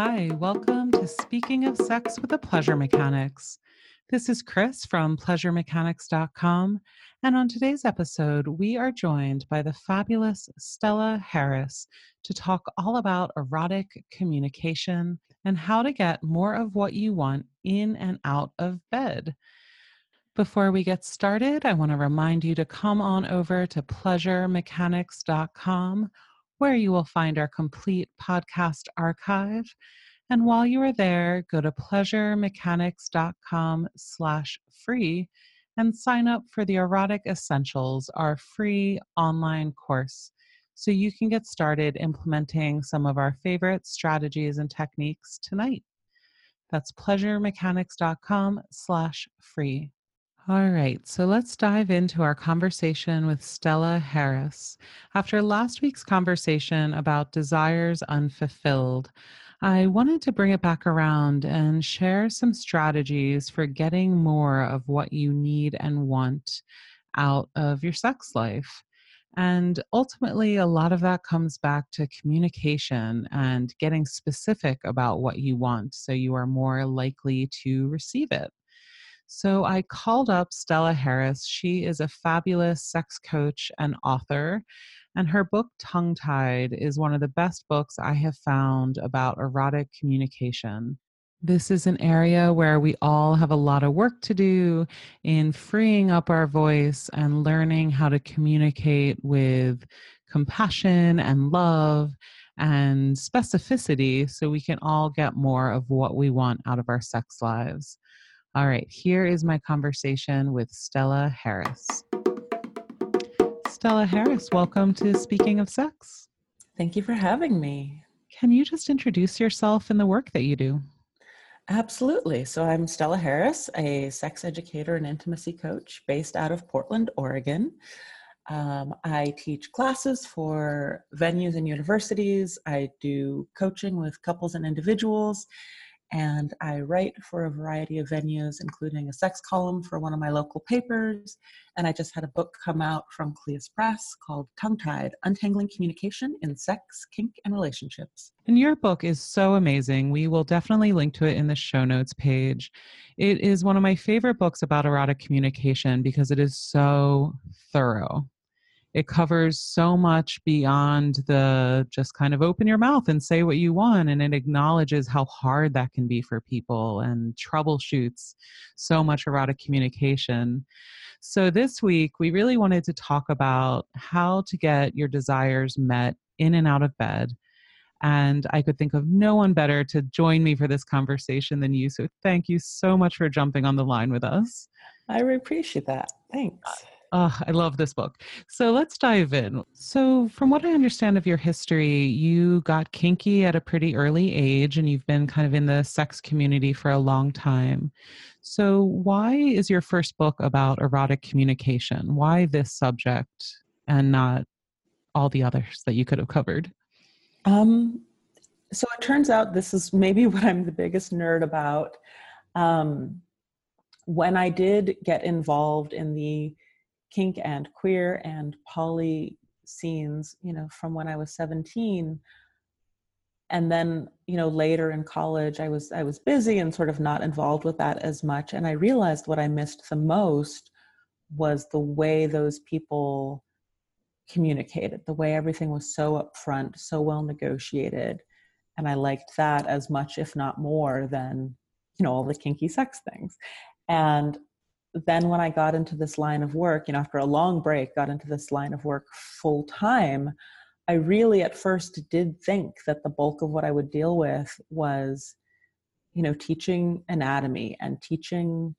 Hi, welcome to Speaking of Sex with the Pleasure Mechanics. This is Chris from pleasuremechanics.com. And on today's episode, we are joined by the fabulous Stella Harris to talk all about erotic communication and how to get more of what you want in and out of bed. Before we get started, I want to remind you to come on over to pleasuremechanics.com where you will find our complete podcast archive. And while you are there, go to pleasuremechanics.com slash free and sign up for the Erotic Essentials, our free online course, so you can get started implementing some of our favorite strategies and techniques tonight. That's pleasuremechanics.com slash free. All right, so let's dive into our conversation with Stella Harris. After last week's conversation about desires unfulfilled, I wanted to bring it back around and share some strategies for getting more of what you need and want out of your sex life. And ultimately, a lot of that comes back to communication and getting specific about what you want so you are more likely to receive it. So I called up Stella Harris. She is a fabulous sex coach and author. And her book, Tongue Tied, is one of the best books I have found about erotic communication. This is an area where we all have a lot of work to do in freeing up our voice and learning how to communicate with compassion and love and specificity so we can all get more of what we want out of our sex lives. All right, here is my conversation with Stella Harris. Stella Harris, welcome to Speaking of Sex. Thank you for having me. Can you just introduce yourself and the work that you do? Absolutely. So, I'm Stella Harris, a sex educator and intimacy coach based out of Portland, Oregon. Um, I teach classes for venues and universities. I do coaching with couples and individuals and I write for a variety of venues, including a sex column for one of my local papers. And I just had a book come out from Cleis Press called Tongue Tied Untangling Communication in Sex, Kink, and Relationships. And your book is so amazing. We will definitely link to it in the show notes page. It is one of my favorite books about erotic communication because it is so thorough it covers so much beyond the just kind of open your mouth and say what you want and it acknowledges how hard that can be for people and troubleshoots so much erotic communication so this week we really wanted to talk about how to get your desires met in and out of bed and I could think of no one better to join me for this conversation than you. So thank you so much for jumping on the line with us. I appreciate that. Thanks. Oh, I love this book. So let's dive in. So, from what I understand of your history, you got kinky at a pretty early age and you've been kind of in the sex community for a long time. So, why is your first book about erotic communication? Why this subject and not all the others that you could have covered? Um, so, it turns out this is maybe what I'm the biggest nerd about. Um, when I did get involved in the kink and queer and poly scenes, you know, from when I was 17. And then, you know, later in college, I was I was busy and sort of not involved with that as much. And I realized what I missed the most was the way those people communicated, the way everything was so upfront, so well negotiated. And I liked that as much, if not more, than, you know, all the kinky sex things. And then when I got into this line of work, you know, after a long break, got into this line of work full time, I really at first did think that the bulk of what I would deal with was, you know, teaching anatomy and teaching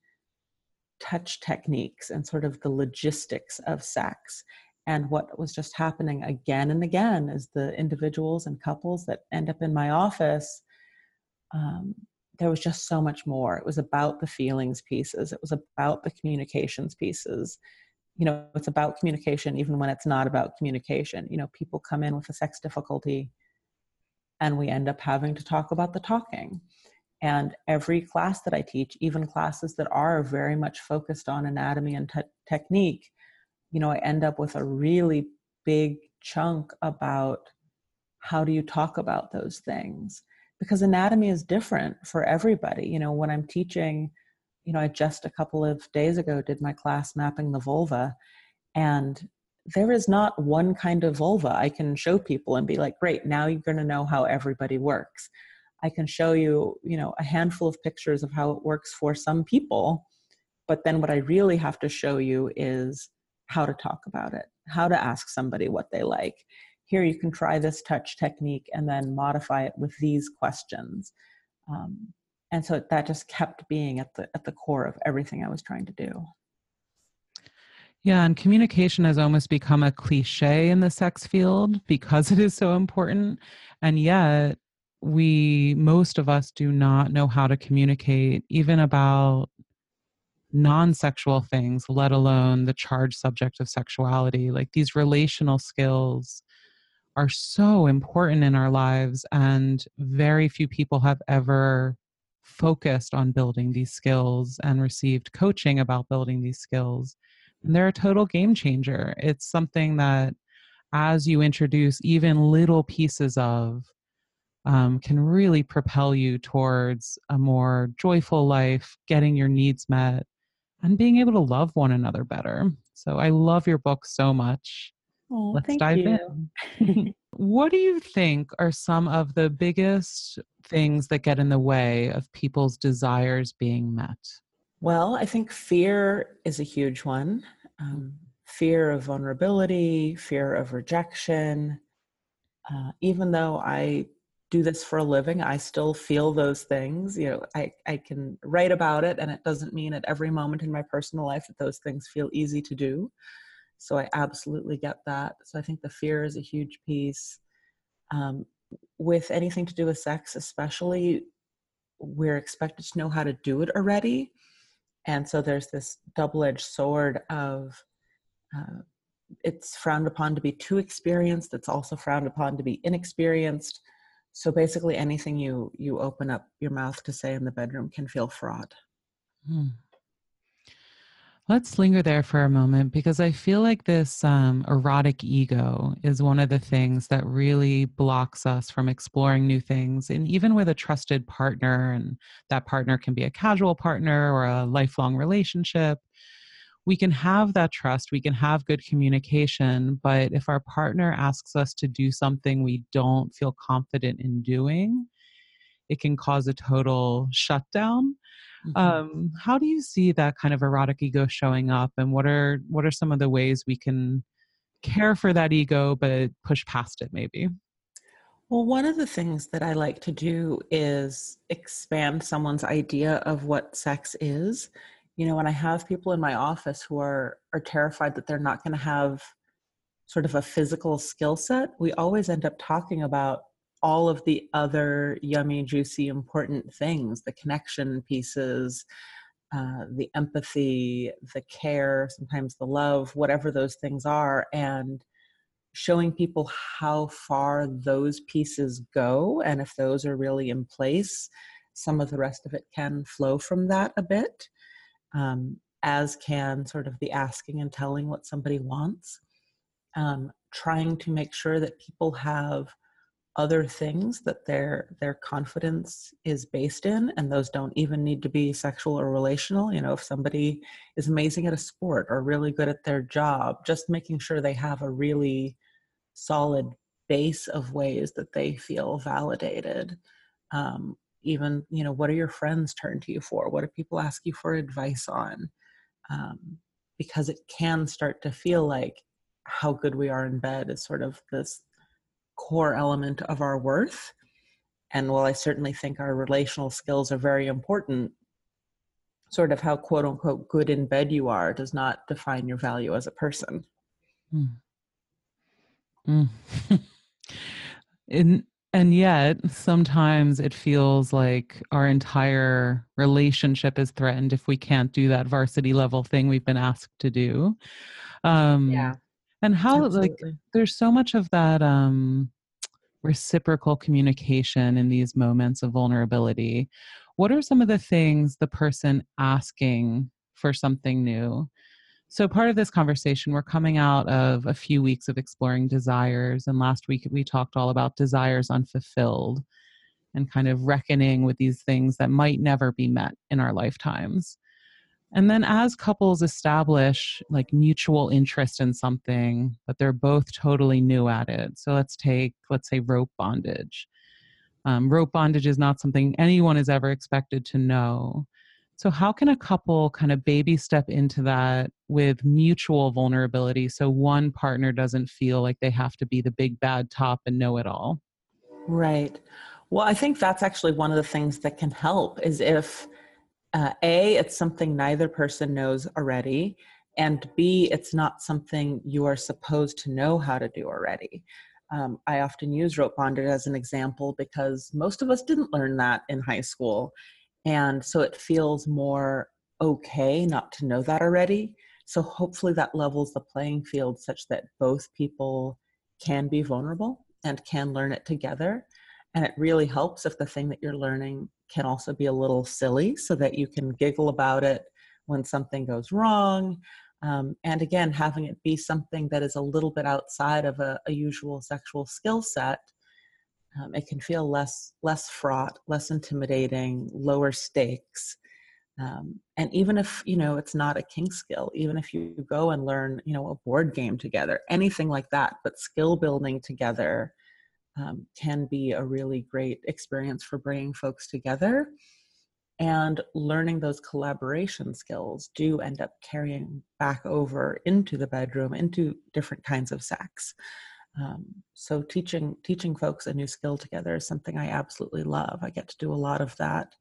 touch techniques and sort of the logistics of sex. And what was just happening again and again is the individuals and couples that end up in my office um, there was just so much more. It was about the feelings pieces, it was about the communications pieces. You know, it's about communication even when it's not about communication. You know, people come in with a sex difficulty and we end up having to talk about the talking. And every class that I teach, even classes that are very much focused on anatomy and te- technique, you know, I end up with a really big chunk about how do you talk about those things because anatomy is different for everybody. You know, when I'm teaching, you know, I just a couple of days ago did my class mapping the vulva, and there is not one kind of vulva I can show people and be like, great, now you're going to know how everybody works. I can show you, you know, a handful of pictures of how it works for some people. But then what I really have to show you is how to talk about it, how to ask somebody what they like. Here you can try this touch technique and then modify it with these questions. Um, and so that just kept being at the at the core of everything I was trying to do. Yeah, and communication has almost become a cliche in the sex field because it is so important. And yet, we, most of us, do not know how to communicate, even about non sexual things, let alone the charged subject of sexuality. Like these relational skills are so important in our lives, and very few people have ever focused on building these skills and received coaching about building these skills and they're a total game changer. It's something that, as you introduce even little pieces of, um, can really propel you towards a more joyful life, getting your needs met, and being able to love one another better. So I love your book so much. Oh, Let's dive you. in. what do you think are some of the biggest things that get in the way of people's desires being met? Well, I think fear is a huge one. Um, fear of vulnerability, fear of rejection. Uh, even though I do this for a living, I still feel those things. You know, I, I can write about it, and it doesn't mean at every moment in my personal life that those things feel easy to do. So I absolutely get that. So I think the fear is a huge piece. Um, with anything to do with sex, especially, we're expected to know how to do it already and so there's this double-edged sword of uh, it's frowned upon to be too experienced it's also frowned upon to be inexperienced so basically anything you you open up your mouth to say in the bedroom can feel fraud hmm. Let's linger there for a moment because I feel like this um, erotic ego is one of the things that really blocks us from exploring new things. And even with a trusted partner, and that partner can be a casual partner or a lifelong relationship, we can have that trust, we can have good communication. But if our partner asks us to do something we don't feel confident in doing, it can cause a total shutdown Mm-hmm. Um, how do you see that kind of erotic ego showing up, and what are what are some of the ways we can care for that ego but push past it, maybe? Well, one of the things that I like to do is expand someone's idea of what sex is. You know, when I have people in my office who are are terrified that they're not going to have sort of a physical skill set, we always end up talking about all of the other yummy, juicy, important things the connection pieces, uh, the empathy, the care, sometimes the love, whatever those things are, and showing people how far those pieces go. And if those are really in place, some of the rest of it can flow from that a bit, um, as can sort of the asking and telling what somebody wants. Um, trying to make sure that people have other things that their their confidence is based in and those don't even need to be sexual or relational. You know if somebody is amazing at a sport or really good at their job just making sure they have a really solid base of ways that they feel validated. Um, even you know what are your friends turn to you for? What do people ask you for advice on? Um, because it can start to feel like how good we are in bed is sort of this core element of our worth. And while I certainly think our relational skills are very important, sort of how quote unquote good in bed you are does not define your value as a person. Mm. Mm. and, and yet, sometimes it feels like our entire relationship is threatened if we can't do that varsity level thing we've been asked to do. Um, yeah and how Absolutely. like there's so much of that um reciprocal communication in these moments of vulnerability what are some of the things the person asking for something new so part of this conversation we're coming out of a few weeks of exploring desires and last week we talked all about desires unfulfilled and kind of reckoning with these things that might never be met in our lifetimes. And then as couples establish like mutual interest in something, but they're both totally new at it. So let's take, let's say, rope bondage. Um, rope bondage is not something anyone is ever expected to know. So, how can a couple kind of baby step into that with mutual vulnerability so one partner doesn't feel like they have to be the big bad top and know it all? Right. Well, I think that's actually one of the things that can help is if uh, A, it's something neither person knows already, and B, it's not something you are supposed to know how to do already. Um, I often use rope bondage as an example because most of us didn't learn that in high school. And so it feels more okay not to know that already. So hopefully that levels the playing field such that both people can be vulnerable and can learn it together. And it really helps if the thing that you're learning can also be a little silly so that you can giggle about it when something goes wrong. Um, and again, having it be something that is a little bit outside of a, a usual sexual skill set, um, it can feel less less fraught, less intimidating, lower stakes. Um, and even if you know it's not a kink skill, even if you go and learn, you know, a board game together, anything like that, but skill building together um, can be a really great experience for bringing folks together. And learning those collaboration skills do end up carrying back over into the bedroom, into different kinds of sex. Um, so teaching teaching folks a new skill together is something I absolutely love. I get to do a lot of that,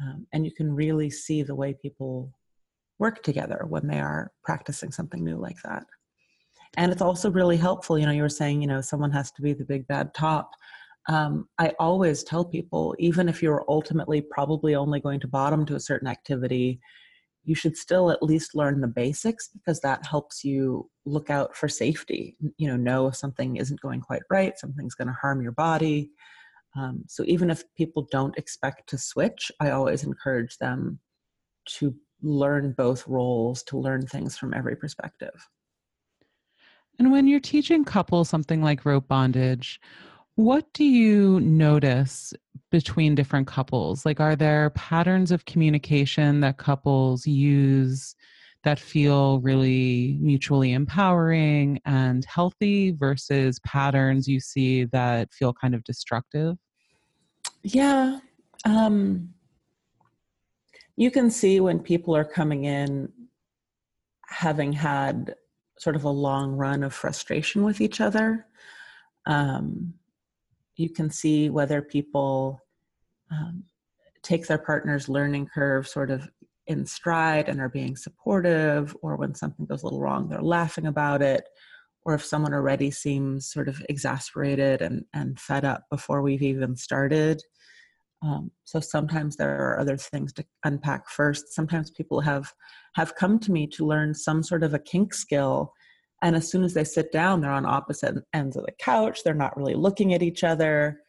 um, and you can really see the way people work together when they are practicing something new like that and it's also really helpful you know you were saying you know someone has to be the big bad top. Um, i always tell people even if you're ultimately probably only going to bottom to a certain activity you should still at least learn the basics because that helps you look out for safety. You know know if something isn't going quite right something's going to harm your body. Um, so even if people don't expect to switch i always encourage them to learn both roles to learn things from every perspective and when you're teaching couples something like rope bondage, what do you notice between different couples? Like, are there patterns of communication that couples use that feel really mutually empowering and healthy versus patterns you see that feel kind of destructive? Yeah. Um, you can see when people are coming in having had sort of a long run of frustration with each other. Um, you can see whether people um, take their partner's learning curve sort of in stride and are being supportive, or when something goes a little wrong, they're laughing about it, or if someone already seems sort of exasperated and, and fed up before we've even started. Um, so sometimes there are other things to unpack first. Sometimes people have have come to me to learn some sort of a kink skill, and as soon as they sit down, they're on opposite ends of the couch. They're not really looking at each other,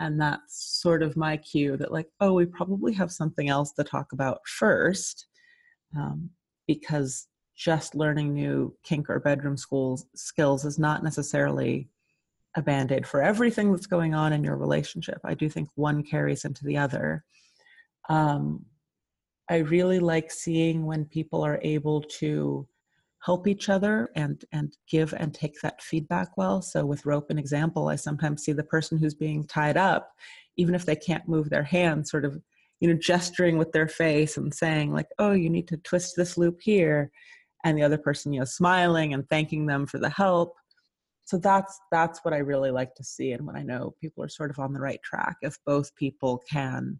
and that's sort of my cue that like, oh, we probably have something else to talk about first, um, because just learning new kink or bedroom schools skills is not necessarily a band-aid for everything that's going on in your relationship. I do think one carries into the other. Um, i really like seeing when people are able to help each other and and give and take that feedback well. So with rope an example i sometimes see the person who's being tied up even if they can't move their hand sort of you know gesturing with their face and saying like oh you need to twist this loop here. And the other person you know smiling and thanking them for the help so that's that's what i really like to see and when i know people are sort of on the right track if both people can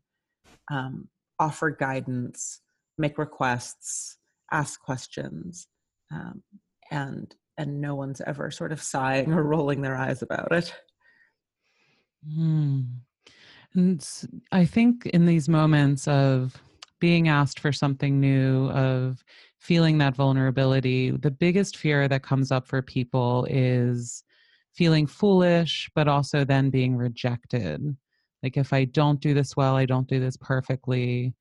um, offer guidance make requests ask questions um, and and no one's ever sort of sighing or rolling their eyes about it mm. and i think in these moments of being asked for something new of feeling that vulnerability, the biggest fear that comes up for people is feeling foolish, but also then being rejected. Like, if I don't do this well, I don't do this perfectly,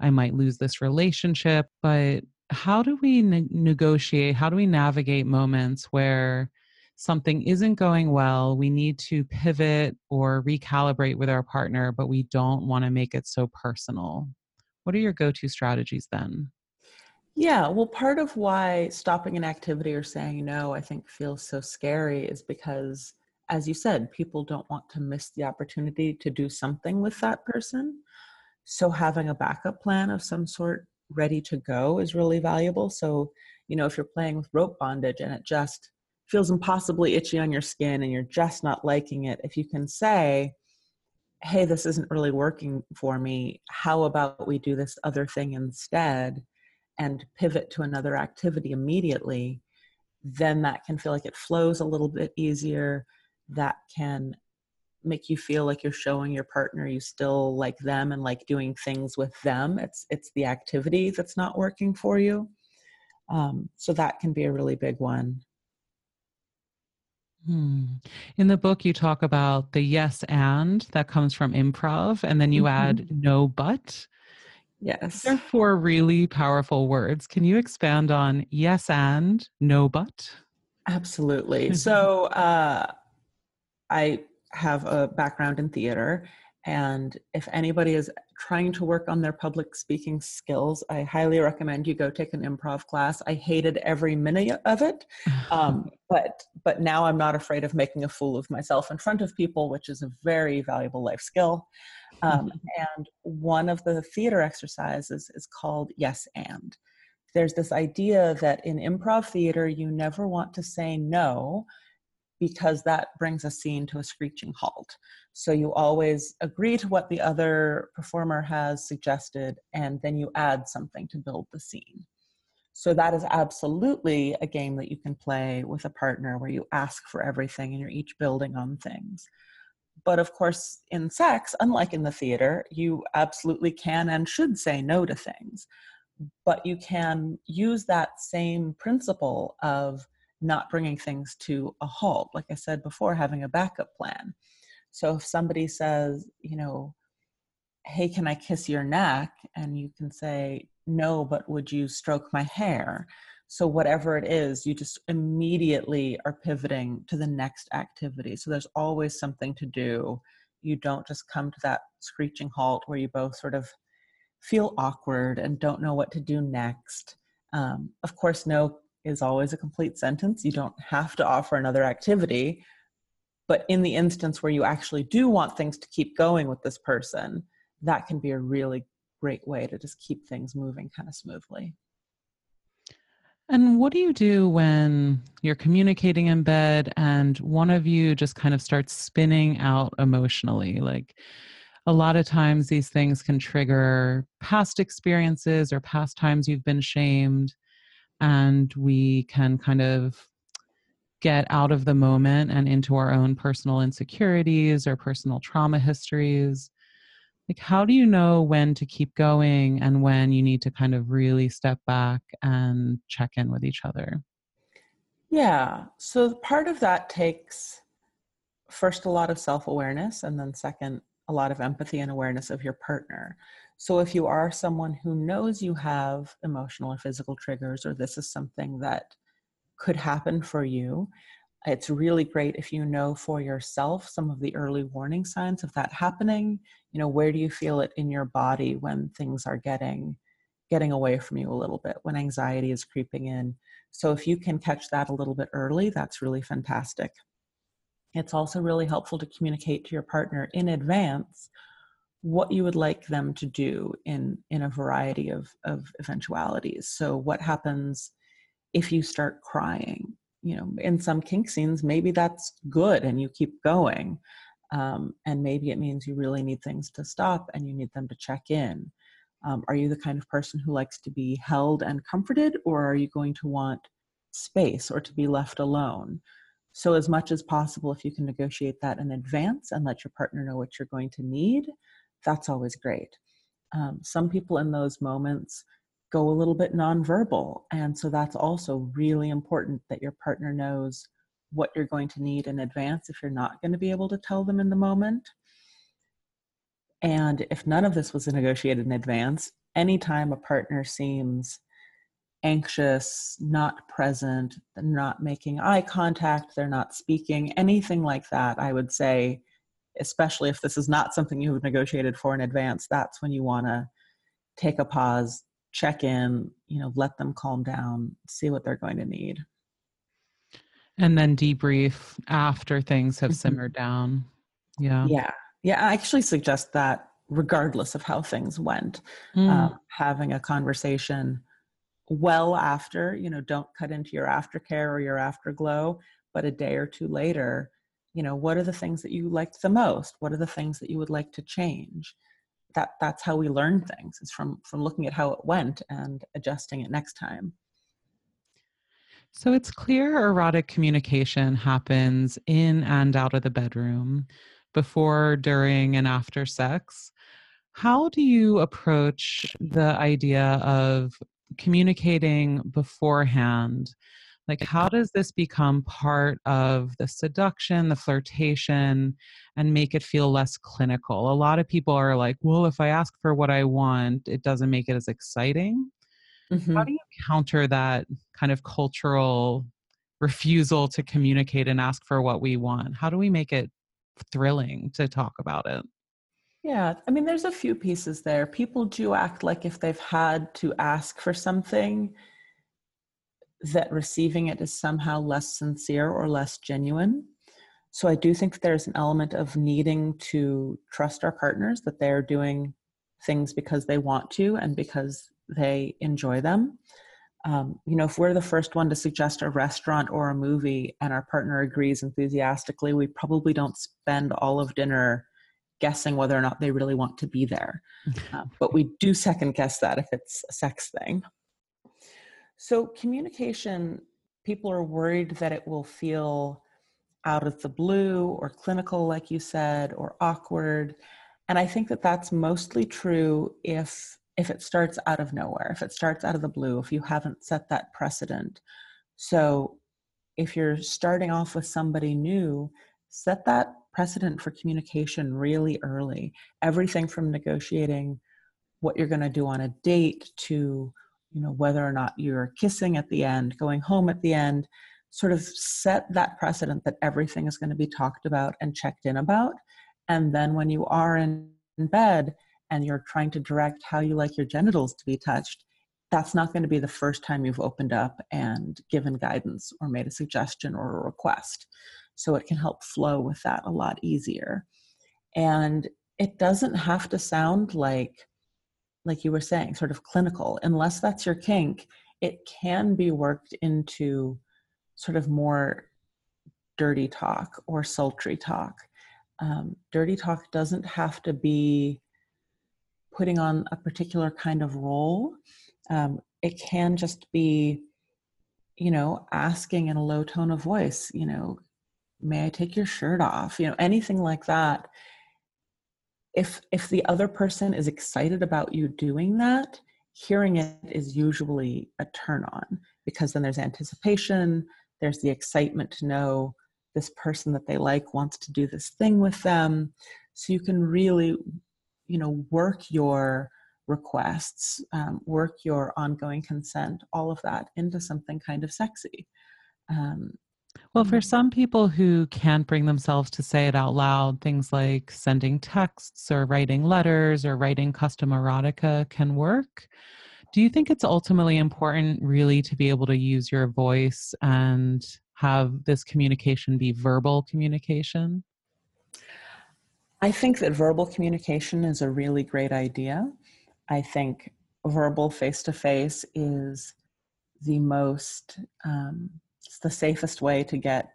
I might lose this relationship. But how do we ne- negotiate? How do we navigate moments where something isn't going well, we need to pivot or recalibrate with our partner, but we don't want to make it so personal. What are your go to strategies then? Yeah, well, part of why stopping an activity or saying no, I think, feels so scary is because, as you said, people don't want to miss the opportunity to do something with that person. So, having a backup plan of some sort ready to go is really valuable. So, you know, if you're playing with rope bondage and it just feels impossibly itchy on your skin and you're just not liking it, if you can say, hey, this isn't really working for me, how about we do this other thing instead? And pivot to another activity immediately, then that can feel like it flows a little bit easier. That can make you feel like you're showing your partner you still like them and like doing things with them. It's it's the activity that's not working for you. Um, so that can be a really big one. Hmm. In the book, you talk about the yes and that comes from improv, and then you mm-hmm. add no but. Yes. They're four really powerful words. Can you expand on yes and no but? Absolutely. so uh, I have a background in theater, and if anybody is trying to work on their public speaking skills, I highly recommend you go take an improv class. I hated every minute of it, um, but but now I'm not afraid of making a fool of myself in front of people, which is a very valuable life skill. Um, mm-hmm. and one of the theater exercises is called Yes and. There's this idea that in improv theater, you never want to say no because that brings a scene to a screeching halt. So you always agree to what the other performer has suggested, and then you add something to build the scene. So that is absolutely a game that you can play with a partner where you ask for everything and you're each building on things. But of course, in sex, unlike in the theater, you absolutely can and should say no to things. But you can use that same principle of not bringing things to a halt. Like I said before, having a backup plan. So if somebody says, you know, hey, can I kiss your neck? And you can say, no, but would you stroke my hair? So, whatever it is, you just immediately are pivoting to the next activity. So, there's always something to do. You don't just come to that screeching halt where you both sort of feel awkward and don't know what to do next. Um, of course, no is always a complete sentence. You don't have to offer another activity. But in the instance where you actually do want things to keep going with this person, that can be a really great way to just keep things moving kind of smoothly. And what do you do when you're communicating in bed and one of you just kind of starts spinning out emotionally? Like a lot of times these things can trigger past experiences or past times you've been shamed, and we can kind of get out of the moment and into our own personal insecurities or personal trauma histories like how do you know when to keep going and when you need to kind of really step back and check in with each other? Yeah so part of that takes first a lot of self-awareness and then second a lot of empathy and awareness of your partner. So if you are someone who knows you have emotional or physical triggers or this is something that could happen for you it's really great if you know for yourself some of the early warning signs of that happening. You know, where do you feel it in your body when things are getting getting away from you a little bit, when anxiety is creeping in. So if you can catch that a little bit early, that's really fantastic. It's also really helpful to communicate to your partner in advance what you would like them to do in in a variety of of eventualities. So what happens if you start crying? You know in some kink scenes maybe that's good and you keep going um, and maybe it means you really need things to stop and you need them to check in. Um, are you the kind of person who likes to be held and comforted or are you going to want space or to be left alone? So as much as possible if you can negotiate that in advance and let your partner know what you're going to need that's always great. Um, some people in those moments go a little bit nonverbal. And so that's also really important that your partner knows what you're going to need in advance if you're not going to be able to tell them in the moment. And if none of this was negotiated in advance, anytime a partner seems anxious, not present, not making eye contact, they're not speaking, anything like that, I would say, especially if this is not something you've negotiated for in advance, that's when you want to take a pause, check in, you know, let them calm down, see what they're going to need. And then debrief after things have mm-hmm. simmered down. Yeah. Yeah. Yeah. I actually suggest that regardless of how things went, mm. um, having a conversation well after, you know, don't cut into your aftercare or your afterglow, but a day or two later, you know, what are the things that you liked the most? What are the things that you would like to change? That that's how we learn things is from from looking at how it went and adjusting it next time. So it's clear erotic communication happens in and out of the bedroom, before, during, and after sex. How do you approach the idea of communicating beforehand like how does this become part of the seduction the flirtation and make it feel less clinical a lot of people are like well if i ask for what i want it doesn't make it as exciting mm-hmm. how do you counter that kind of cultural refusal to communicate and ask for what we want how do we make it thrilling to talk about it yeah, I mean, there's a few pieces there. People do act like if they've had to ask for something, that receiving it is somehow less sincere or less genuine. So I do think there's an element of needing to trust our partners that they're doing things because they want to and because they enjoy them. Um, you know, if we're the first one to suggest a restaurant or a movie and our partner agrees enthusiastically, we probably don't spend all of dinner guessing whether or not they really want to be there. Uh, but we do second guess that if it's a sex thing. So, communication, people are worried that it will feel out of the blue or clinical, like you said, or awkward. And I think that that's mostly true if if it starts out of nowhere, if it starts out of the blue, if you haven't set that precedent. So if you're starting off with somebody new, set that precedent for communication really early. Everything from negotiating what you're going to do on a date to you know whether or not you're kissing at the end, going home at the end, sort of set that precedent that everything is going to be talked about and checked in about. And then when you are in bed and you're trying to direct how you like your genitals to be touched, that's not going to be the first time you've opened up and given guidance or made a suggestion or a request so it can help flow with that a lot easier and it doesn't have to sound like like you were saying sort of clinical. Unless that's your kink it can be worked into sort of more dirty talk or sultry talk. Um, dirty talk doesn't have to be putting on a particular kind of role. Um, it can just be you know asking in a low tone of voice you know may i take your shirt off? You know anything like that if if the other person is excited about you doing that hearing it is usually a turn on because then there's anticipation there's the excitement to know this person that they like wants to do this thing with them. So you can really you know work your requests um, work your ongoing consent all of that into something kind of sexy. Um, well, for mm-hmm. some people who can't bring themselves to say it out loud, things like sending texts or writing letters or writing custom erotica can work. Do you think it's ultimately important, really, to be able to use your voice and have this communication be verbal communication? I think that verbal communication is a really great idea. I think verbal face to face is the most um, it's the safest way to get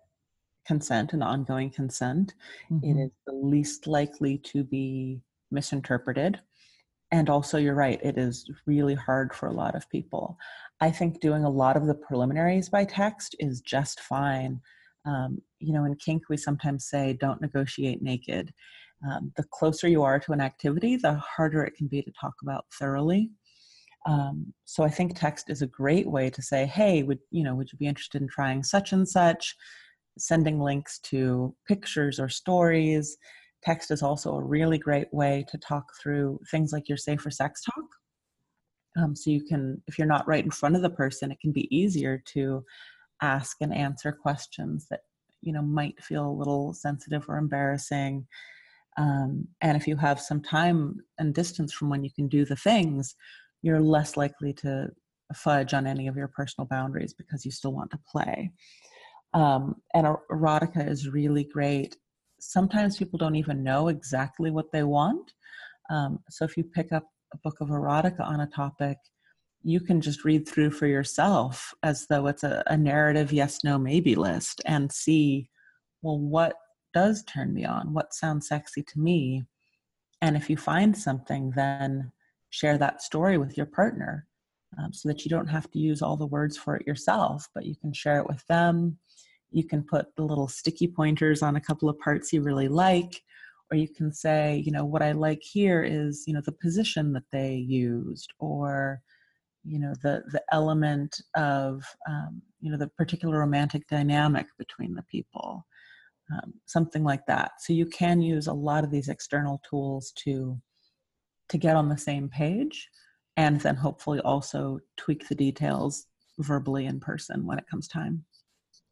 consent and ongoing consent. Mm-hmm. It is the least likely to be misinterpreted. And also, you're right, it is really hard for a lot of people. I think doing a lot of the preliminaries by text is just fine. Um, you know, in kink, we sometimes say don't negotiate naked. Um, the closer you are to an activity, the harder it can be to talk about thoroughly. Um, so I think text is a great way to say, hey, would you know, would you be interested in trying such and such? Sending links to pictures or stories. Text is also a really great way to talk through things like your safer sex talk. Um, so you can, if you're not right in front of the person, it can be easier to ask and answer questions that you know might feel a little sensitive or embarrassing. Um, and if you have some time and distance from when you can do the things, you're less likely to fudge on any of your personal boundaries because you still want to play. Um, and er, erotica is really great. Sometimes people don't even know exactly what they want. Um, so if you pick up a book of erotica on a topic, you can just read through for yourself as though it's a, a narrative yes, no, maybe list and see, well, what does turn me on? What sounds sexy to me? And if you find something, then share that story with your partner um, so that you don't have to use all the words for it yourself, but you can share it with them. You can put the little sticky pointers on a couple of parts you really like, or you can say, you know, what I like here is, you know, the position that they used, or, you know, the the element of, um, you know, the particular romantic dynamic between the people, um, something like that. So you can use a lot of these external tools to to get on the same page and then hopefully also tweak the details verbally in person when it comes time.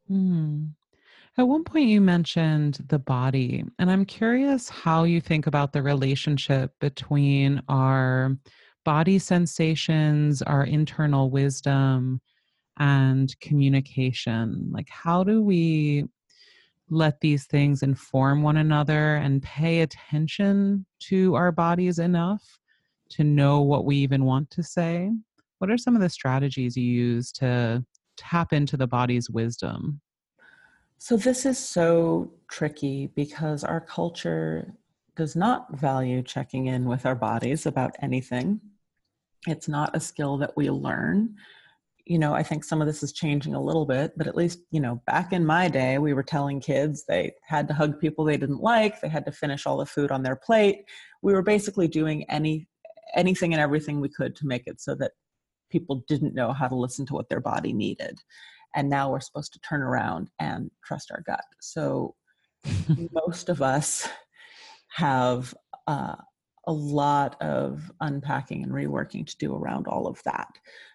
Mm. At one point, you mentioned the body, and I'm curious how you think about the relationship between our body sensations, our internal wisdom, and communication. Like, how do we let these things inform one another and pay attention to our bodies enough to know what we even want to say? What are some of the strategies you use to tap into the body's wisdom? So, this is so tricky because our culture does not value checking in with our bodies about anything. It's not a skill that we learn. You know, I think some of this is changing a little bit, but at least, you know, back in my day, we were telling kids they had to hug people they didn't like, they had to finish all the food on their plate. We were basically doing any anything and everything we could to make it so that people didn't know how to listen to what their body needed. And now we're supposed to turn around and trust our gut. So most of us have uh, a lot of unpacking and reworking to do around all of that.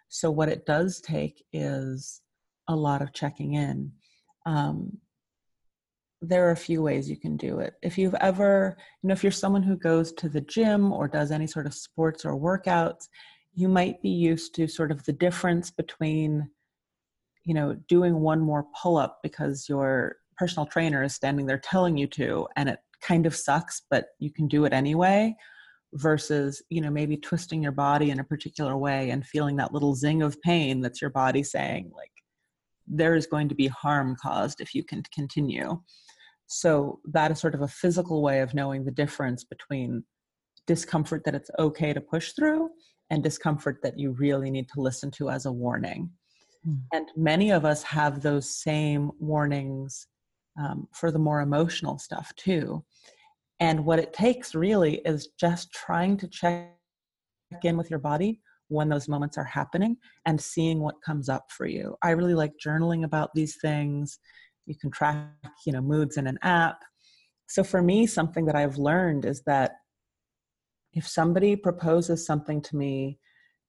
So, what it does take is a lot of checking in. Um, there are a few ways you can do it. If you've ever, you know, if you're someone who goes to the gym or does any sort of sports or workouts, you might be used to sort of the difference between, you know, doing one more pull up because your personal trainer is standing there telling you to, and it kind of sucks, but you can do it anyway, versus, you know, maybe twisting your body in a particular way and feeling that little zing of pain that's your body saying, like, there is going to be harm caused if you can continue. So that is sort of a physical way of knowing the difference between discomfort that it's okay to push through and discomfort that you really need to listen to as a warning. Mm. And many of us have those same warnings um, for the more emotional stuff too. And what it takes really is just trying to check in with your body when those moments are happening and seeing what comes up for you. I really like journaling about these things you can track you know moods in an app so for me something that i've learned is that if somebody proposes something to me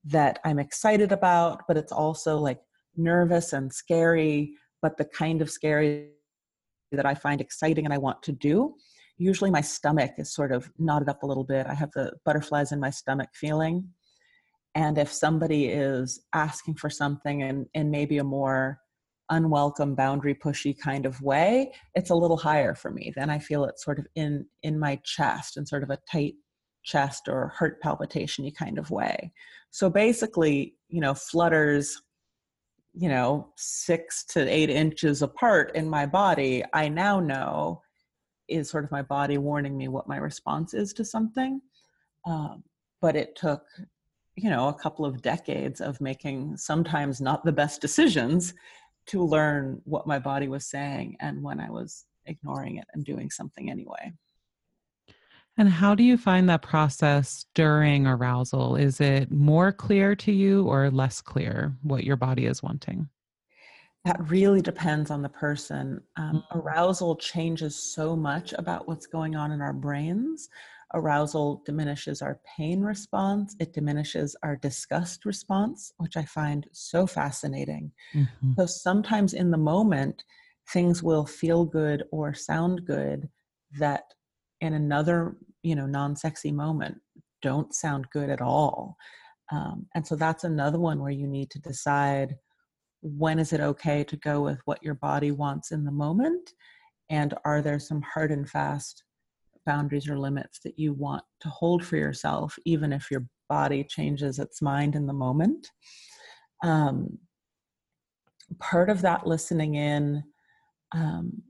that i'm excited about but it's also like nervous and scary but the kind of scary that i find exciting and i want to do usually my stomach is sort of knotted up a little bit. I have the butterflies in my stomach feeling. And if somebody is asking for something in, in maybe a more unwelcome boundary pushy kind of way it's a little higher for me. Then i feel it sort of in in my chest in sort of a tight chest or heart palpitation kind of way. So basically you know flutters you know six to eight inches apart in my body i now know is sort of my body warning me what my response is to something um, but it took you know a couple of decades of making sometimes not the best decisions to learn what my body was saying and when I was ignoring it and doing something anyway. And how do you find that process during arousal? Is it more clear to you or less clear what your body is wanting? That really depends on the person. Um, mm-hmm. Arousal changes so much about what's going on in our brains. arousal diminishes our pain response, it diminishes our disgust response, which I find so fascinating. Mm-hmm. So sometimes in the moment, things will feel good or sound good that in another, you know, non sexy moment don't sound good at all. Um, and so that's another one where you need to decide when is it okay to go with what your body wants in the moment? And are there some hard and fast boundaries or limits that you want to hold for yourself even if your body changes its mind in the moment? Um, part of that listening in um,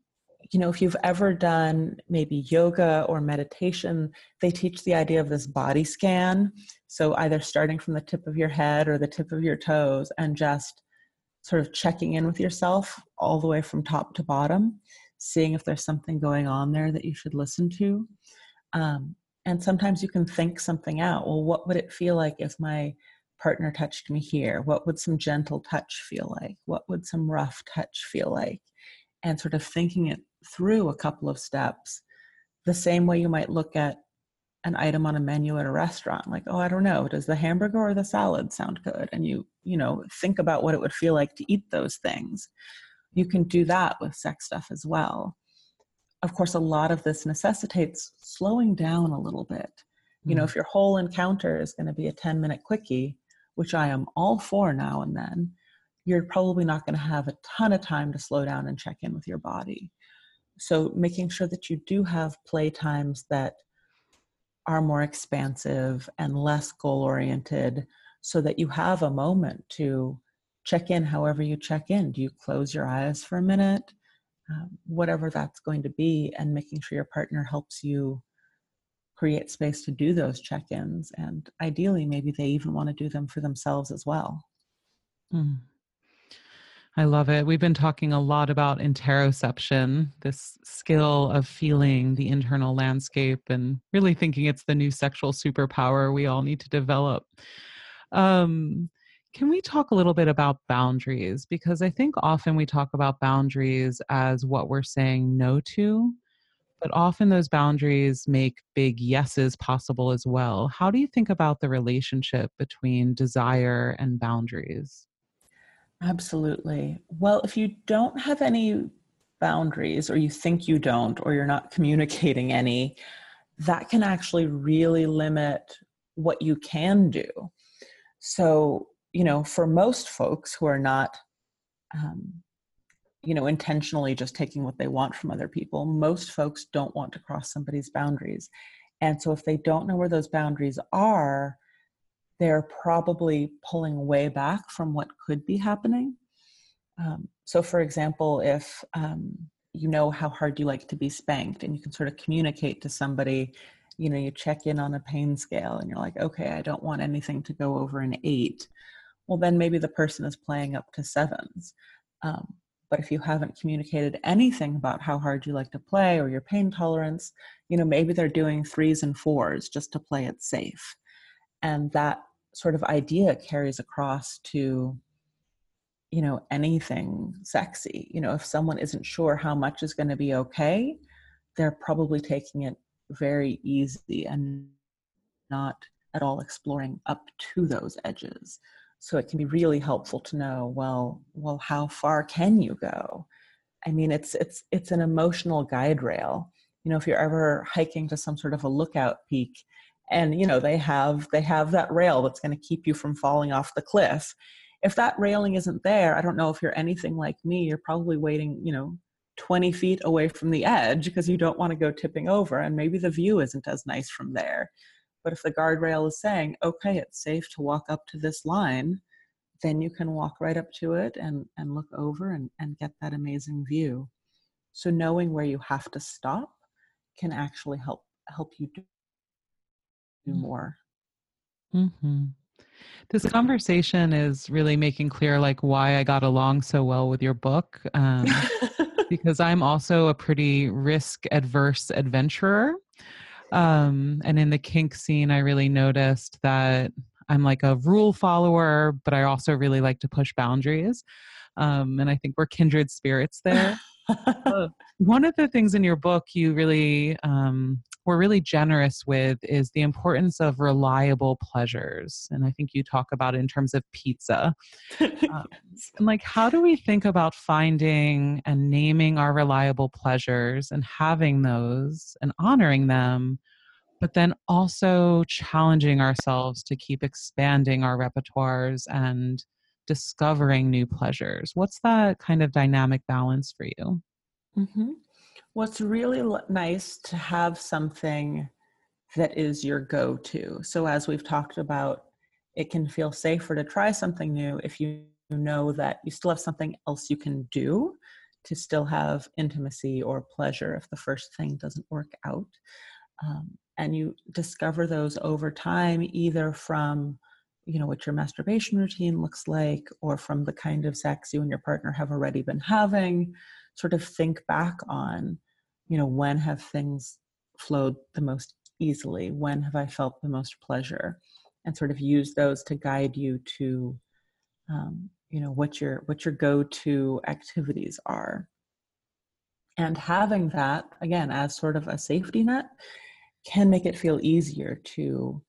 you know if you've ever done maybe yoga or meditation they teach the idea of this body scan. So either starting from the tip of your head or the tip of your toes and just sort of checking in with yourself all the way from top to bottom, seeing if there's something going on there that you should listen to. Um, and sometimes you can think something out. Well, what would it feel like if my partner touched me here? What would some gentle touch feel like? What would some rough touch feel like? And sort of thinking it through a couple of steps, the same way you might look at an item on a menu at a restaurant like oh i don't know does the hamburger or the salad sound good? And you you know think about what it would feel like to eat those things. You can do that with sex stuff as well. Of course a lot of this necessitates slowing down a little bit. You know mm. if your whole encounter is going to be a 10 minute quickie which i am all for now and then you're probably not going to have a ton of time to slow down and check in with your body. So making sure that you do have play times that are more expansive and less goal oriented so that you have a moment to check in however you check in. Do you close your eyes for a minute? Um, whatever that's going to be, and making sure your partner helps you create space to do those check ins. And ideally, maybe they even want to do them for themselves as well. Mm. I love it. We've been talking a lot about interoception, this skill of feeling the internal landscape and really thinking it's the new sexual superpower we all need to develop. Um, can we talk a little bit about boundaries? Because I think often we talk about boundaries as what we're saying no to, but often those boundaries make big yeses possible as well. How do you think about the relationship between desire and boundaries? Absolutely. Well, if you don't have any boundaries, or you think you don't, or you're not communicating any, that can actually really limit what you can do. So, you know, for most folks who are not, um, you know, intentionally just taking what they want from other people, most folks don't want to cross somebody's boundaries. And so, if they don't know where those boundaries are, they're probably pulling way back from what could be happening. Um, so, for example, if um, you know how hard you like to be spanked and you can sort of communicate to somebody, you know, you check in on a pain scale and you're like, okay, I don't want anything to go over an eight. Well, then maybe the person is playing up to sevens. Um, but if you haven't communicated anything about how hard you like to play or your pain tolerance, you know, maybe they're doing threes and fours just to play it safe. And that sort of idea carries across to you know anything sexy. You know if someone isn't sure how much is going to be okay they're probably taking it very easy and not at all exploring up to those edges. So it can be really helpful to know well well how far can you go? I mean it's it's it's an emotional guide rail. You know if you're ever hiking to some sort of a lookout peak and you know they have they have that rail that's going to keep you from falling off the cliff. If that railing isn't there i don't know if you're anything like me you're probably waiting you know 20 feet away from the edge because you don't want to go tipping over and maybe the view isn't as nice from there. But if the guardrail is saying okay it's safe to walk up to this line then you can walk right up to it and and look over and, and get that amazing view. So knowing where you have to stop can actually help help you do do mm. more. Mm-hmm. This conversation is really making clear like why I got along so well with your book. Um, because I'm also a pretty risk adverse adventurer. Um, and in the kink scene, I really noticed that I'm like a rule follower, but I also really like to push boundaries. Um, and I think we're kindred spirits there. uh, one of the things in your book you really um, we're really generous with is the importance of reliable pleasures. And I think you talk about in terms of pizza. um, and like, how do we think about finding and naming our reliable pleasures and having those and honoring them? But then also challenging ourselves to keep expanding our repertoires and discovering new pleasures. What's that kind of dynamic balance for you? Mm-hmm. What's really nice to have something that is your go to. So, as we've talked about, it can feel safer to try something new if you know that you still have something else you can do to still have intimacy or pleasure if the first thing doesn't work out. Um, and you discover those over time, either from you know what your masturbation routine looks like or from the kind of sex you and your partner have already been having sort of think back on you know when have things flowed the most easily? When have i felt the most pleasure? And sort of use those to guide you to um, you know what your what your go-to activities are. And having that again as sort of a safety net can make it feel easier to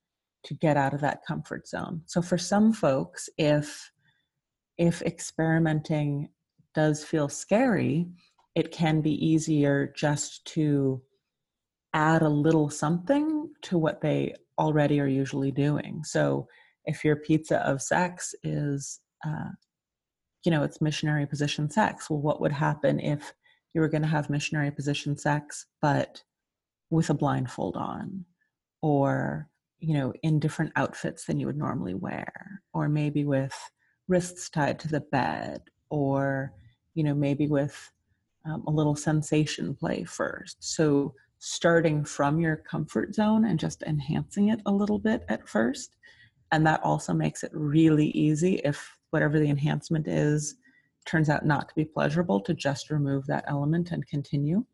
to get out of that comfort zone. So for some folks if if experimenting does feel scary, it can be easier just to add a little something to what they already are usually doing. So if your pizza of sex is, uh, you know, it's missionary position sex, well, what would happen if you were going to have missionary position sex, but with a blindfold on, or, you know, in different outfits than you would normally wear, or maybe with wrists tied to the bed, or you know, maybe with um, a little sensation play first. So starting from your comfort zone and just enhancing it a little bit at first. And that also makes it really easy if whatever the enhancement is turns out not to be pleasurable to just remove that element and continue.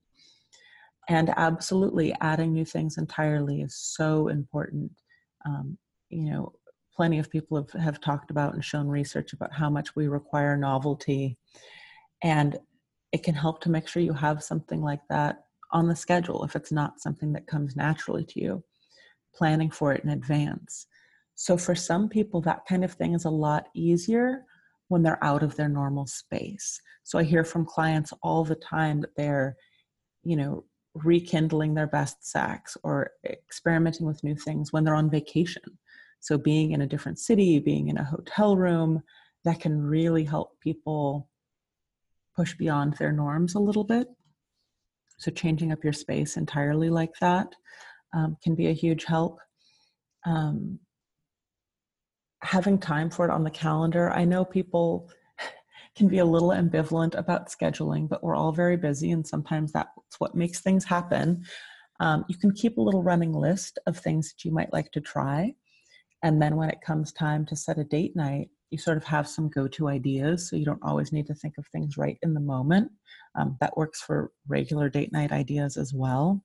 And absolutely adding new things entirely is so important. Um, you know, plenty of people have, have talked about and shown research about how much we require novelty and it can help to make sure you have something like that on the schedule if it's not something that comes naturally to you, planning for it in advance. So, for some people, that kind of thing is a lot easier when they're out of their normal space. So, I hear from clients all the time that they're, you know, rekindling their best sex or experimenting with new things when they're on vacation. So, being in a different city, being in a hotel room, that can really help people push beyond their norms a little bit. So, changing up your space entirely like that um, can be a huge help. Um, having time for it on the calendar. I know people can be a little ambivalent about scheduling, but we're all very busy, and sometimes that's what makes things happen. Um, you can keep a little running list of things that you might like to try. And then when it comes time to set a date night, you sort of have some go-to ideas so you don't always need to think of things right in the moment. Um, that works for regular date night ideas as well.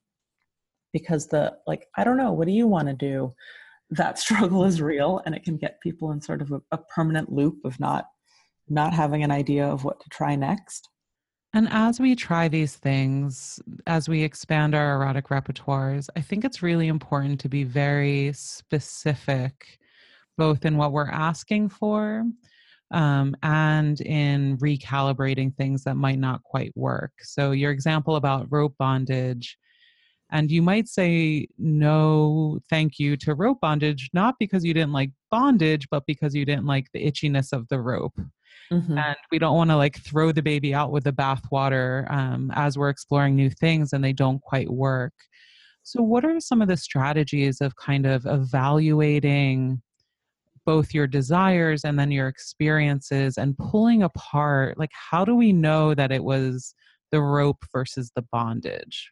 Because the like i don't know what do you want to do? That struggle is real and it can get people in sort of a, a permanent loop of not not having an idea of what to try next and as we try these things, as we expand our erotic repertoires, I think it's really important to be very specific both in what we're asking for um, and in recalibrating things that might not quite work. So, your example about rope bondage, and you might say no, thank you to rope bondage, not because you didn't like bondage, but because you didn't like the itchiness of the rope. Mm-hmm. And we don't want to like throw the baby out with the bathwater um, as we're exploring new things and they don't quite work. So, what are some of the strategies of kind of evaluating both your desires and then your experiences and pulling apart like how do we know that it was the rope versus the bondage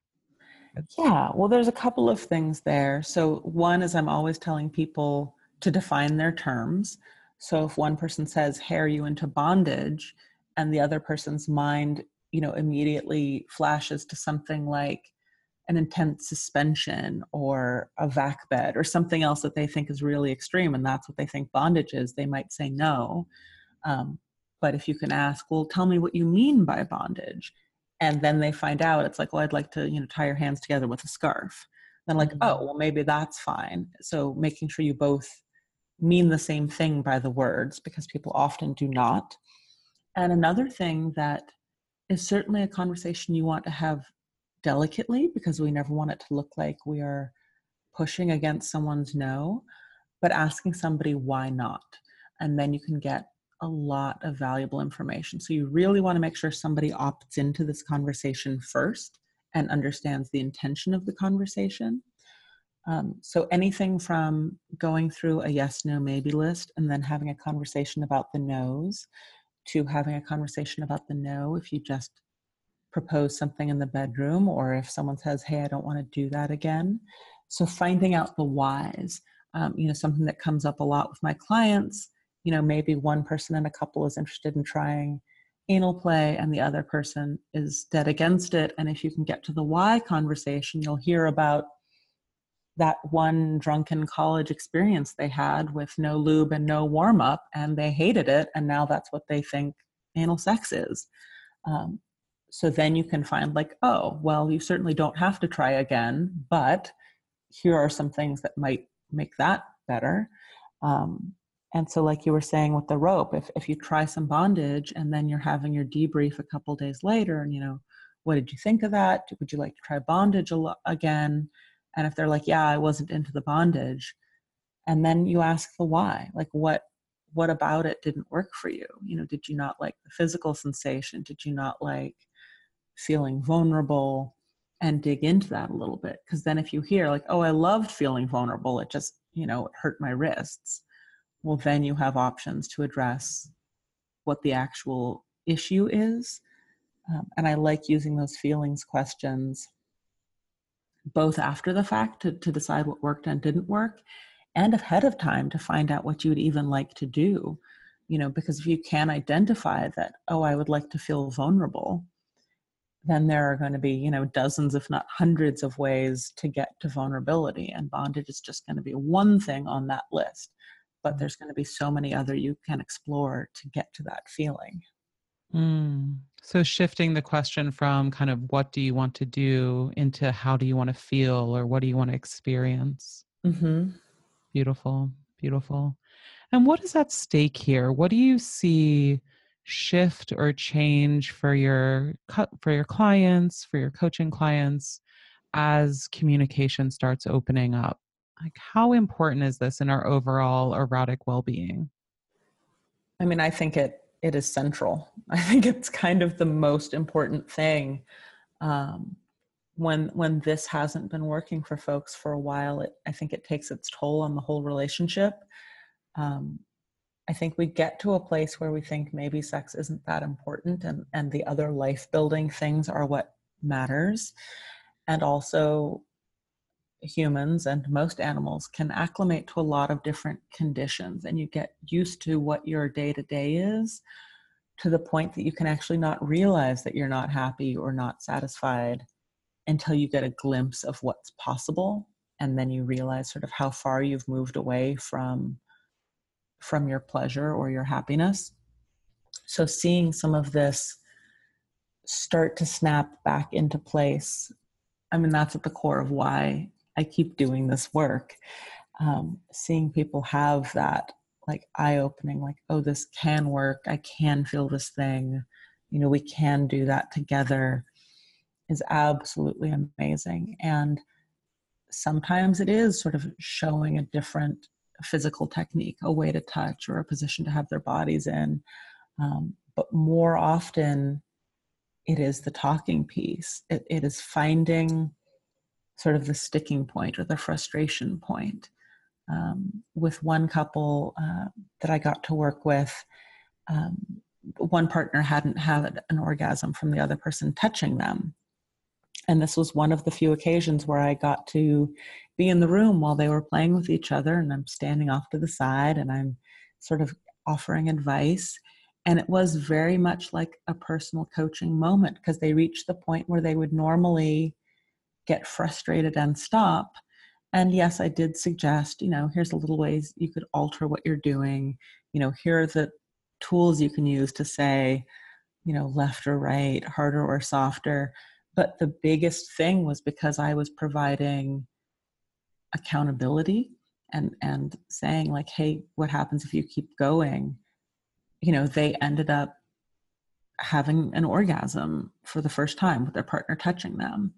yeah well there's a couple of things there so one is i'm always telling people to define their terms so if one person says hey are you into bondage and the other person's mind you know immediately flashes to something like an intense suspension or a vac bed or something else that they think is really extreme and that's what they think bondage is, they might say no. Um, but if you can ask, well, tell me what you mean by bondage. And then they find out it's like, well, I'd like to, you know, tie your hands together with a scarf. then like oh mm-hmm. well maybe that's fine so making sure you both mean the same thing by the words because people often do not. And another thing that is certainly a conversation you want to have delicately because we never want it to look like we are pushing against someone's no but asking somebody why not. And then you can get a lot of valuable information. So you really want to make sure somebody opts into this conversation first and understands the intention of the conversation. Um, so anything from going through a yes, no, maybe list and then having a conversation about the no's to having a conversation about the no if you just propose something in the bedroom or if someone says, hey, I don't want to do that again. So finding out the whys, um, you know, something that comes up a lot with my clients, you know, maybe one person in a couple is interested in trying anal play and the other person is dead against it. And if you can get to the why conversation, you'll hear about that one drunken college experience they had with no lube and no warm up, and they hated it. And now that's what they think anal sex is. Um, so then you can find, like, oh, well, you certainly don't have to try again, but here are some things that might make that better. Um, and so, like you were saying with the rope, if, if you try some bondage and then you're having your debrief a couple days later, and you know, what did you think of that? Would you like to try bondage again? And if they're like, yeah, I wasn't into the bondage, and then you ask the why, like what what about it didn't work for you? You know, did you not like the physical sensation? Did you not like feeling vulnerable? And dig into that a little bit. Because then if you hear like, oh, I loved feeling vulnerable, it just, you know, it hurt my wrists well, then you have options to address what the actual issue is. Um, and I like using those feelings questions both after the fact to, to decide what worked and didn't work, and ahead of time to find out what you would even like to do. You know, because if you can identify that, oh, I would like to feel vulnerable, then there are going to be, you know, dozens, if not hundreds, of ways to get to vulnerability. And bondage is just going to be one thing on that list but mm-hmm. there's going to be so many other you can explore to get to that feeling. Mm. So shifting the question from kind of what do you want to do into how do you want to feel or what do you want to experience? Mm-hmm. Beautiful, beautiful. And what is at stake here? What do you see shift or change for your for your clients, for your coaching clients as communication starts opening up? like how important is this in our overall erotic well-being i mean i think it it is central. I think it's kind of the most important thing um, when when this hasn't been working for folks for a while it i think it takes its toll on the whole relationship. Um, i think we get to a place where we think maybe sex isn't that important and and the other life building things are what matters. And also humans and most animals can acclimate to a lot of different conditions and you get used to what your day to day is to the point that you can actually not realize that you're not happy or not satisfied until you get a glimpse of what's possible and then you realize sort of how far you've moved away from from your pleasure or your happiness. So seeing some of this start to snap back into place i mean that's at the core of why I keep doing this work. Um, seeing people have that like eye opening, like, oh, this can work. I can feel this thing. You know, we can do that together is absolutely amazing. And sometimes it is sort of showing a different physical technique, a way to touch or a position to have their bodies in. Um, but more often, it is the talking piece. It, it is finding sort of the sticking point or the frustration point. Um, with one couple uh, that I got to work with, um, one partner hadn't had an orgasm from the other person touching them. And this was one of the few occasions where I got to be in the room while they were playing with each other, and I'm standing off to the side and I'm sort of offering advice. And it was very much like a personal coaching moment because they reached the point where they would normally get frustrated and stop. And yes, I did suggest, you know, here's a little ways you could alter what you're doing. You know, here are the tools you can use to say, you know, left or right, harder or softer. But the biggest thing was because I was providing accountability and and saying like hey what happens if you keep going you know they ended up having an orgasm for the first time with their partner touching them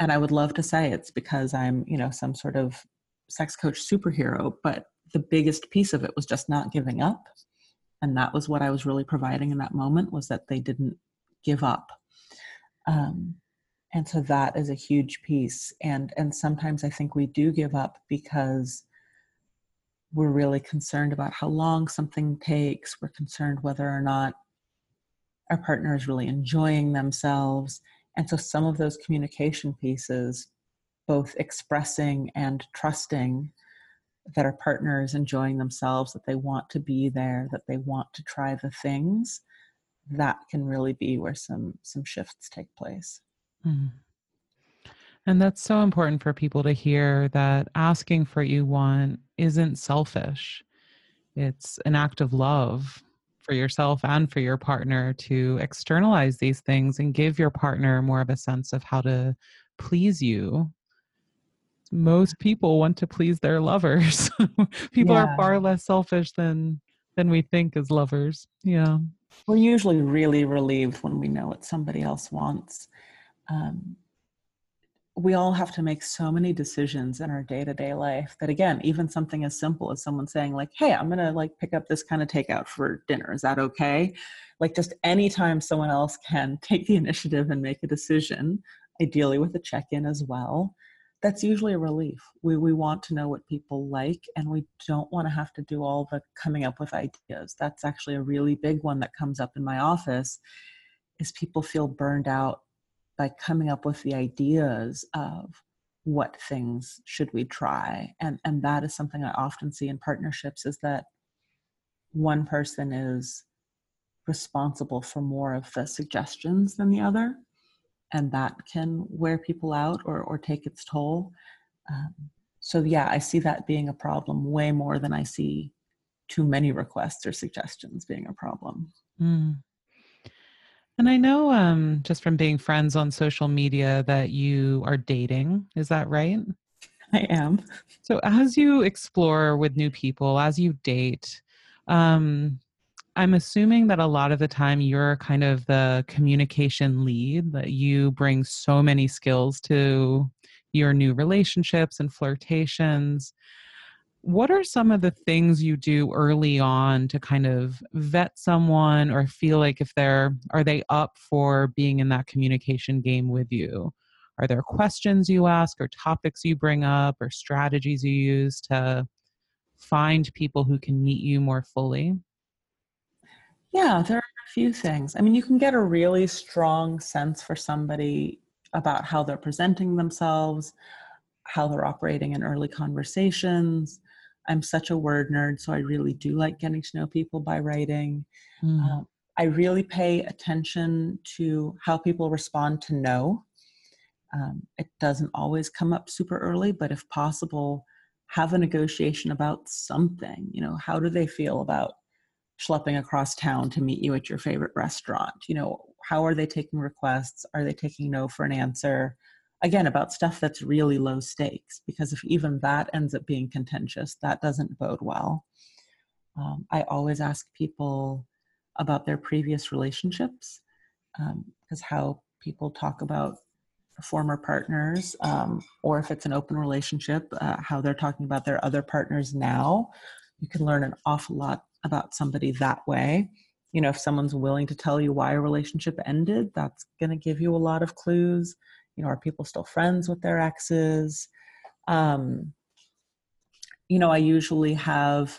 and i would love to say it's because i'm you know some sort of sex coach superhero but the biggest piece of it was just not giving up. And that was what i was really providing in that moment was that they didn't give up. Um, and so that is a huge piece. And and sometimes i think we do give up because we're really concerned about how long something takes. We're concerned whether or not our partner is really enjoying themselves and so some of those communication pieces both expressing and trusting that our partner is enjoying themselves that they want to be there that they want to try the things that can really be where some some shifts take place. Mm. and that's so important for people to hear that asking for what you want isn't selfish. It's an act of love for yourself and for your partner to externalize these things and give your partner more of a sense of how to please you. Most people want to please their lovers. People yeah. are far less selfish than than we think as lovers. Yeah. We're usually really relieved when we know what somebody else wants. Um, we all have to make so many decisions in our day-to-day life that again even something as simple as someone saying like hey i'm gonna like pick up this kind of takeout for dinner is that okay like just anytime someone else can take the initiative and make a decision ideally with a check-in as well that's usually a relief. We, we want to know what people like and we don't want to have to do all the coming up with ideas. That's actually a really big one that comes up in my office is people feel burned out by coming up with the ideas of what things should we try and and that is something i often see in partnerships is that one person is responsible for more of the suggestions than the other and that can wear people out or, or take its toll. Um, so, yeah, I see that being a problem way more than I see too many requests or suggestions being a problem. Mm. And I know um, just from being friends on social media that you are dating. Is that right? I am. So, as you explore with new people, as you date, um, I'm assuming that a lot of the time you're kind of the communication lead, that you bring so many skills to your new relationships and flirtations. What are some of the things you do early on to kind of vet someone or feel like if they're are they up for being in that communication game with you? Are there questions you ask or topics you bring up or strategies you use to find people who can meet you more fully? Yeah, there are a few things. I mean, you can get a really strong sense for somebody about how they're presenting themselves, how they're operating in early conversations. I'm such a word nerd, so I really do like getting to know people by writing. Mm. Um, I really pay attention to how people respond to no. Um, it doesn't always come up super early, but if possible, have a negotiation about something. You know, how do they feel about schlepping across town to meet you at your favorite restaurant you know how are they taking requests are they taking no for an answer again about stuff that's really low stakes because if even that ends up being contentious that doesn't bode well um, i always ask people about their previous relationships because um, how people talk about former partners um, or if it's an open relationship uh, how they're talking about their other partners now you can learn an awful lot about somebody that way. You know, if someone's willing to tell you why a relationship ended, that's going to give you a lot of clues. You know, are people still friends with their exes? Um, you know, I usually have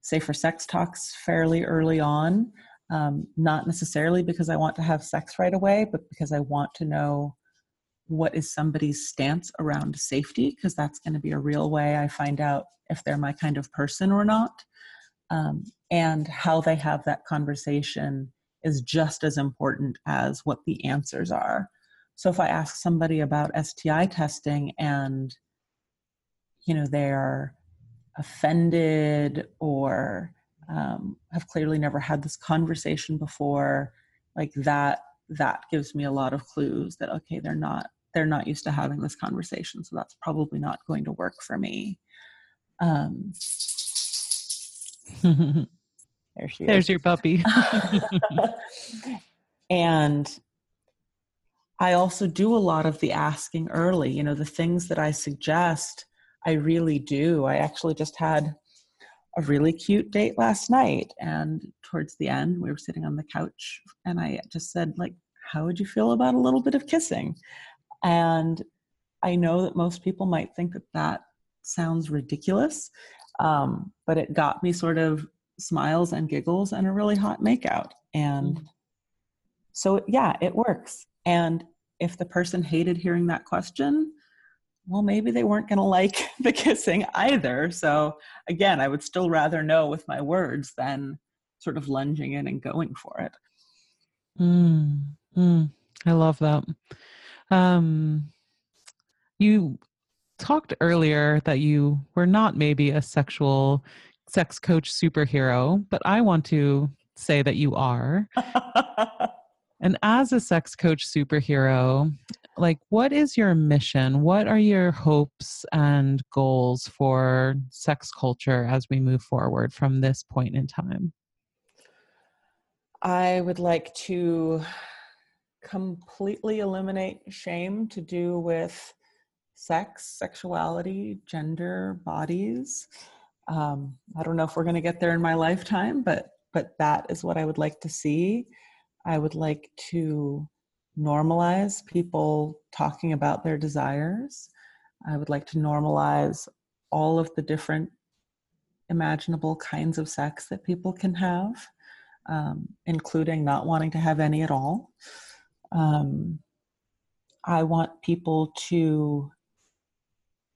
safer sex talks fairly early on, um, not necessarily because I want to have sex right away, but because I want to know what is somebody's stance around safety, because that's going to be a real way I find out if they're my kind of person or not um, and how they have that conversation is just as important as what the answers are. So if I ask somebody about STI testing and you know they're offended or um, have clearly never had this conversation before, like that that gives me a lot of clues that okay they're not they're not used to having this conversation. So that's probably not going to work for me. Um, there she there's is. your puppy. And i also do a lot of the asking early you know the things that i suggest i really do i actually just had a really cute date last night and towards the end we were sitting on the couch and i just said like how would you feel about a little bit of kissing and I know that most people might think that that sounds ridiculous, um, but it got me sort of smiles and giggles and a really hot makeout. And mm. so, yeah, it works. And if the person hated hearing that question, well, maybe they weren't going to like the kissing either. So, again, I would still rather know with my words than sort of lunging in and going for it. Mm, mm, I love that. Um, you talked earlier that you were not maybe a sexual sex coach superhero, but I want to say that you are. and as a sex coach superhero, like what is your mission? What are your hopes and goals for sex culture as we move forward from this point in time? I would like to completely eliminate shame to do with sex, sexuality, gender, bodies. Um, I don't know if we're going to get there in my lifetime, but but that is what I would like to see. I would like to normalize people talking about their desires. I would like to normalize all of the different imaginable kinds of sex that people can have, um, including not wanting to have any at all. Um, I want people to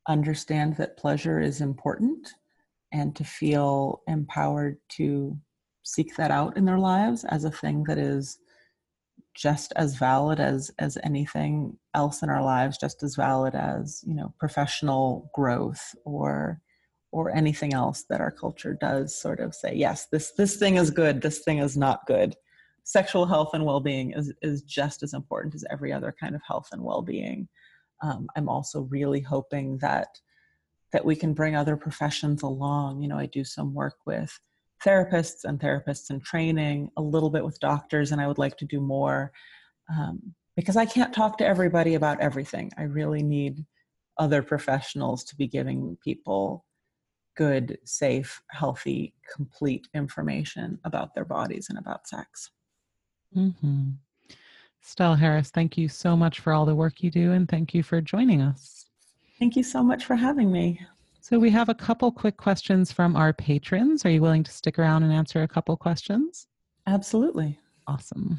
understand that pleasure is important and to feel empowered to seek that out in their lives as a thing that is just as valid as as anything else in our lives just as valid as you know professional growth or or anything else that our culture does sort of say yes this this thing is good this thing is not good. Sexual health and well-being is, is just as important as every other kind of health and well-being. Um, i'm also really hoping that that we can bring other professions along. You know i do some work with therapists and therapists in training a little bit with doctors and i would like to do more um, because i can't talk to everybody about everything i really need other professionals to be giving people good safe healthy complete information about their bodies and about sex Mm-hmm. Stella Harris, thank you so much for all the work you do and thank you for joining us. Thank you so much for having me. So, we have a couple quick questions from our patrons. Are you willing to stick around and answer a couple questions? Absolutely. Awesome.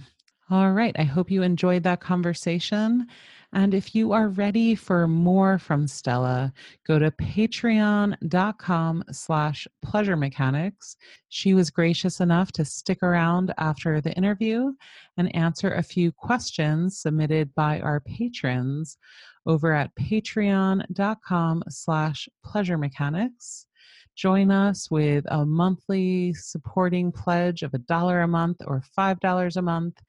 All right. I hope you enjoyed that conversation. And if you are ready for more from Stella, go to patreon.com slash pleasure mechanics. She was gracious enough to stick around after the interview and answer a few questions submitted by our patrons over at patreon.com slash pleasure mechanics. Join us with a monthly supporting pledge of a dollar a month or $5 a month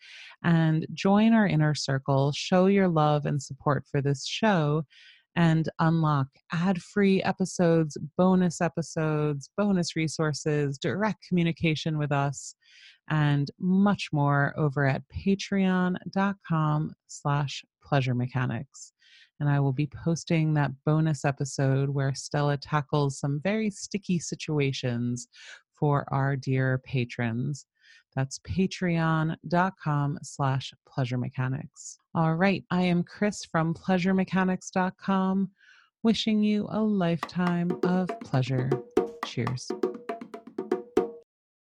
and join our inner circle. Show your love and support for this show and unlock ad free episodes, bonus episodes, bonus resources, direct communication with us, and much more over at patreon.com slash pleasure mechanics and I will be posting that bonus episode where Stella tackles some very sticky situations for our dear patrons. That's patreon.com slash pleasure mechanics. All right, I am Chris from pleasuremechanics.com, wishing you a lifetime of pleasure. Cheers.